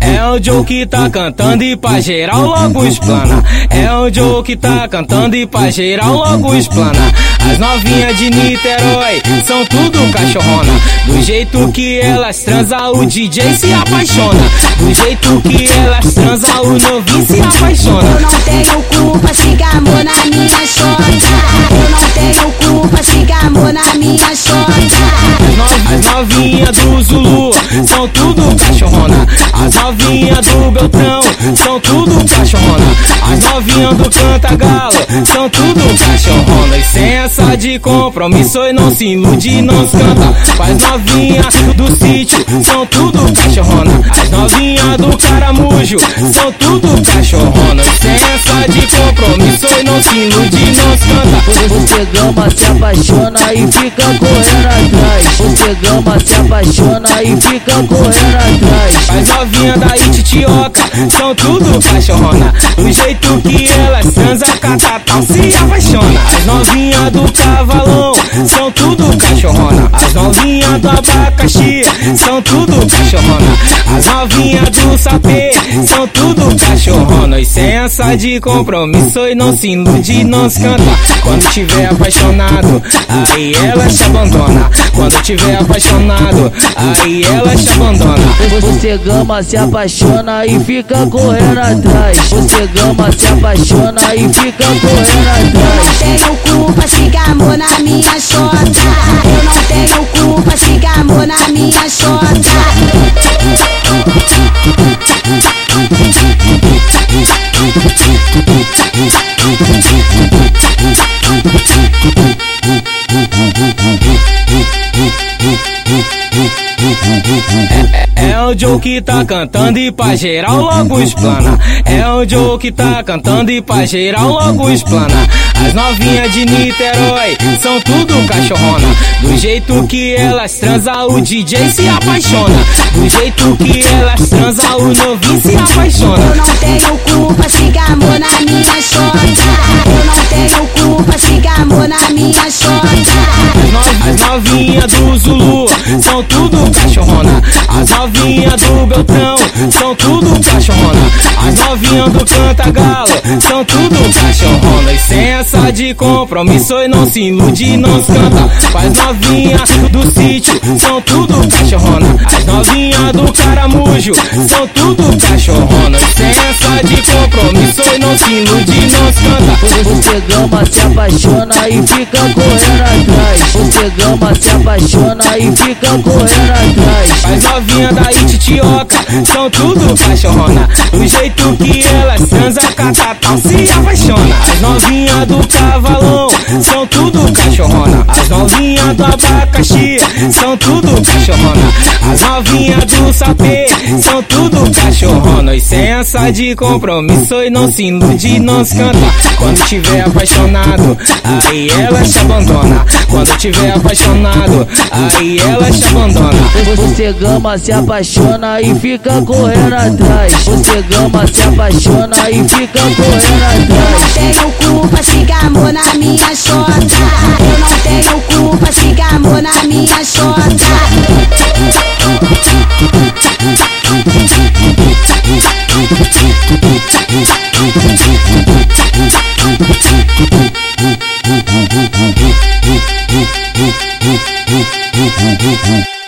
É o Joe que tá cantando e pra geral logo explana. É o Joe que tá cantando e pra geral logo explana. As novinhas de Niterói são tudo cachorrona. Do jeito que elas transam, o DJ se apaixona. Do jeito que elas transam, o novinho se apaixona. Não tenho As novinhas do Zulu são tudo cachorrona. As novinhas do Beltrão são tudo cachorrona. As novinhas do Cantagalo são tudo cachorrona. Essa de compromisso e não se ilude, não se canta. As novinhas do sítio são tudo cachorrona. Do caramujo são tudo cachorrona. E sem essa de compromisso e não se ilude, não canta. Você gama, se apaixona e fica correndo atrás. Você gama, se apaixona e fica correndo atrás. As novinhas da Ititioca são tudo cachorrona. Do jeito que elas transa, catatal se apaixona. Tudo cachorrona. As novinhas do abacaxi são tudo cachorrona. As novinhas do sapê são tudo cachorrona. E sem essa de compromisso e não se ilude, não se canta. Quando tiver apaixonado, aí ela te abandona. Quando tiver apaixonado, aí ela te abandona. Você gama, se apaixona e fica correndo atrás. Você gama, se apaixona e fica correndo atrás. É o Joe que tá cantando e pra geral logo explana. É o Joe que tá cantando e pra geral logo explana. As novinhas de Niterói são tudo cachorrona. Do jeito que elas transam, o DJ se apaixona. Do jeito que elas transam, o novinho se apaixona. Eu não tenho culpa se amor na minha chota. Eu não tenho culpa amor na minha chota. As no- As novinhas do Zulu são tudo cachorrona. As novinhas do Beltrão são tudo cachorrona. As novinhas do Cantagalo são tudo cachorrona. E sem essa de compromisso e não se ilude, não se canta. As novinhas do sítio são tudo cachorrona. As novinhas do caramujo são tudo cachorrona. Sem essa de compromisso e não se ilude, não se canta. Você gama, se apaixona e fica correndo atrás. Você gama, se apaixona e fica correndo atrás. As novinhas da Ititioca são tudo cachorrona. Do jeito que elas transa, catatal se apaixona. As novinhas do cavalão são tudo cachorrona. As novinhas do abacaxi são tudo cachorrona. As novinhas do sapê são tudo cachorrona. E sem essa de compromisso e não se ilude, não se canta. Quando tiver apaixonado, aí ela te abandona. Quando tiver apaixonado, aí ela te abandona. Você gama, se apaixona e fica correndo atrás. Você gama, se apaixona e fica correndo Eu não atrás. tenho culpa se amor na minha chota. Eu não tenho culpa se amor na minha chota. Woo-hoo-hoo-hoo.